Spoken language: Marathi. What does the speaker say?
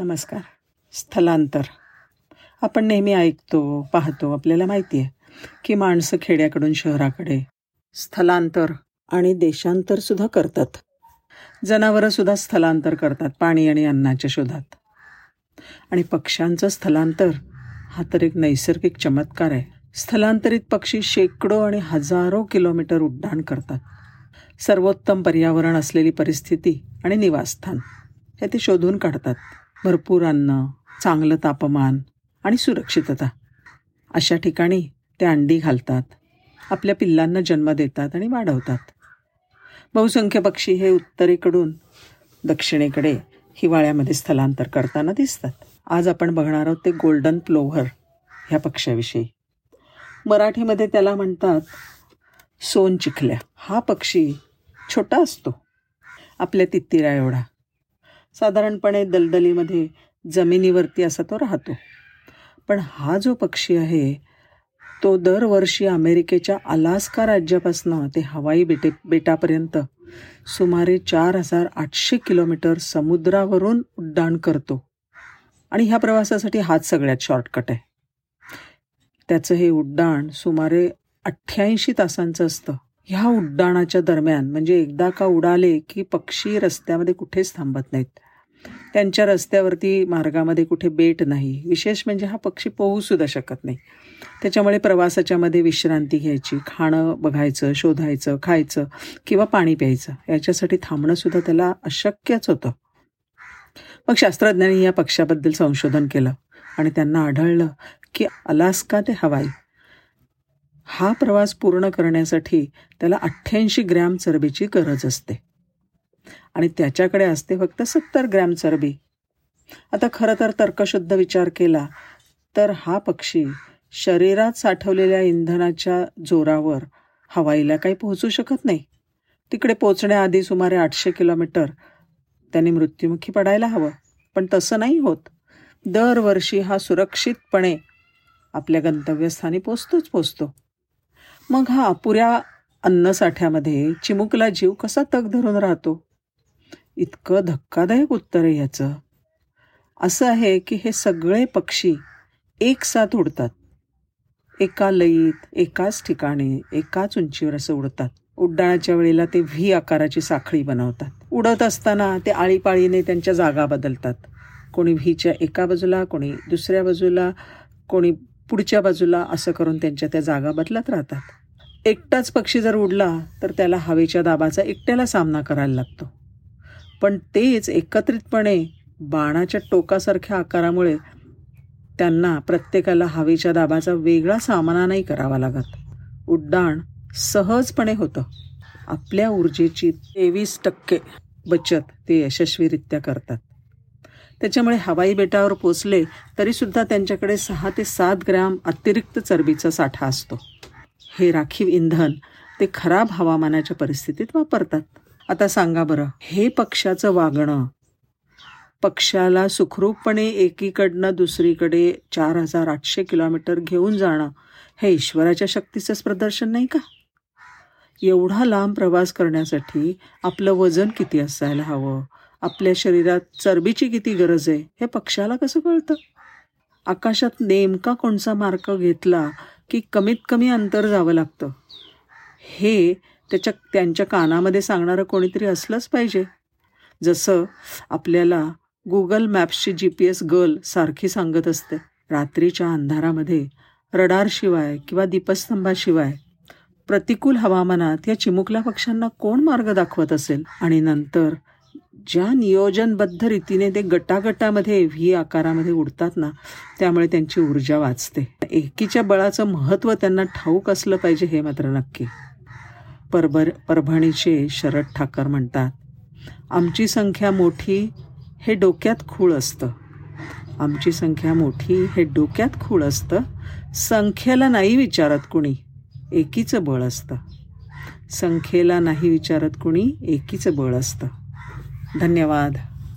नमस्कार. स्थलांतर. आपण नेहमी ऐकतो पाहतो आपल्याला माहिती आहे की माणसं खेड्याकडून शहराकडे स्थलांतर आणि देशांतरसुद्धा करतात. जनावरंसुद्धा स्थलांतर करतात पाणी आणि अन्नाच्या शोधात. आणि पक्ष्यांचं स्थलांतर हा तर एक नैसर्गिक चमत्कार आहे. स्थलांतरित पक्षी शेकडो आणि हजारो किलोमीटर उड्डाण करतात. सर्वोत्तम पर्यावरण असलेली परिस्थिती आणि निवासस्थान हे ते शोधून काढतात. भरपूर अन्न चांगलं तापमान आणि सुरक्षितता. अशा ठिकाणी ते अंडी घालतात आपल्या पिल्लांना जन्म देतात आणि वाढवतात. बहुसंख्य पक्षी हे उत्तरेकडून दक्षिणेकडे हिवाळ्यामध्ये स्थलांतर करताना दिसतात. आज आपण बघणार आहोत ते गोल्डन प्लोव्हर ह्या पक्ष्याविषयी. मराठीमध्ये त्याला म्हणतात सोन चिखल्या हा पक्षी छोटा असतो. आपल्या तित्तिरा एवढा. साधारणपणे दलदलीमध्ये जमिनीवरती असा तो राहतो. पण हा जो पक्षी आहे तो दरवर्षी अमेरिकेच्या अलास्का राज्यापासनं ते हवाई बेटे बेटापर्यंत सुमारे चार हजार आठशे किलोमीटर समुद्रावरून उड्डाण करतो. आणि ह्या प्रवासासाठी हाच सगळ्यात शॉर्टकट आहे. त्याचं हे उड्डाण सुमारे अठ्ठ्याऐंशी तासांचं असतं. ह्या उड्डाणाच्या दरम्यान म्हणजे एकदा का उडाले की पक्षी रस्त्यामध्ये कुठेच थांबत नाहीत. त्यांच्या रस्त्यावरती मार्गामध्ये कुठे बेट नाही. विशेष म्हणजे हा पक्षी पोहूसुद्धा शकत नाही. त्याच्यामुळे प्रवासाच्या मध्ये विश्रांती घ्यायची खाणं बघायचं शोधायचं खायचं किंवा पाणी प्यायचं याच्यासाठी थांबणंसुद्धा त्याला अशक्यच होतं. मग शास्त्रज्ञांनी या पक्षाबद्दल संशोधन केलं आणि त्यांना आढळलं की अलास्का ते हवाई हा प्रवास पूर्ण करण्यासाठी त्याला अठ्ठ्याऐंशी ग्रॅम चरबीची गरज असते. आणि त्याच्याकडे असते फक्त सत्तर ग्रॅम चरबी. आता खरं तर तर्कशुद्ध विचार केला तर हा पक्षी शरीरात साठवलेल्या इंधनाच्या जोरावर हवाईला काही पोहोचू शकत नाही. तिकडे पोचण्याआधी सुमारे आठशे किलोमीटर त्याने मृत्युमुखी पडायला हवं पण तसं नाही होत. दरवर्षी हा सुरक्षितपणे आपल्या गंतव्यस्थानी पोचतोच पोचतो. मग हा अपुऱ्या अन्नसाठ्यामध्ये चिमुकला जीव कसा तग धरून राहतो? इतकं धक्कादायक उत्तर आहे याचं. असं आहे की हे सगळे पक्षी एक साथ उडतात. एका लयीत एकाच ठिकाणी एकाच उंचीवर असं उडतात. उड्डाणाच्या वेळेला ते व्ही आकाराची साखळी बनवतात. उडत असताना ते आळीपाळीने त्यांच्या जागा बदलतात. कोणी व्हीच्या एका बाजूला कोणी दुसऱ्या बाजूला कोणी पुढच्या बाजूला असं करून त्यांच्या त्या जागा बदलत राहतात. एकटाच पक्षी जर उडला तर त्याला हवेच्या दाबाचा एकट्याला सामना करायला लागतो. पण तेच एकत्रितपणे बाणाच्या टोकासारख्या आकारामुळे त्यांना प्रत्येकाला हवेच्या दाबाचा वेगळा सामना नाही करावा लागत. उड्डाण सहजपणे होतं. आपल्या ऊर्जेची तेवीस टक्के बचत ते यशस्वीरित्या करतात. त्याच्यामुळे हवाई बेटावर पोचले तरीसुद्धा त्यांच्याकडे सहा ते सात ग्रॅम अतिरिक्त चरबीचा साठा असतो. हे राखीव इंधन ते खराब हवामानाच्या परिस्थितीत वापरतात. आता सांगा बरं हे पक्षाचं वागणं पक्षाला सुखरूपपणे एकीकडनं दुसरीकडे चार हजार आठशे किलोमीटर घेऊन जाणं हे ईश्वराच्या शक्तीचंच प्रदर्शन नाही का? एवढा लांब प्रवास करण्यासाठी आपलं वजन किती असायला हवं? आपल्या शरीरात चरबीची किती गरज आहे? हे पक्षाला कसं कळतं? आकाशात नेमका कोणचा मार्ग घेतला की कमीत कमी अंतर जावं लागतं? हे त्याच्या त्यांच्या कानामध्ये सांगणारं कोणीतरी असलंच पाहिजे. जसं आपल्याला गुगल मॅप्सची जी पी एस गर्ल सारखी सांगत असते. रात्रीच्या अंधारामध्ये रडारशिवाय किंवा दीपस्तंभाशिवाय. प्रतिकूल हवामानात या चिमुकल्या पक्ष्यांना कोण मार्ग दाखवत असेल? आणि नंतर ज्या नियोजनबद्ध रीतीने ते गटागटामध्ये व्ही आकारामध्ये उडतात ना त्यामुळे त्यांची ऊर्जा वाचते. एकीच्या बळाचं महत्त्व त्यांना ठाऊक असलं पाहिजे हे मात्र नक्की. परभर परभणीचे शरद ठाकर म्हणतात आमची संख्या मोठी हे डोक्यात खूळ असतं. आमची संख्या मोठी हे डोक्यात खूळ असतं. संख्येला नाही विचारत कुणी एकीचं बळ असतं. संख्येला नाही विचारत कुणी एकीचं बळ असतं. धन्यवाद.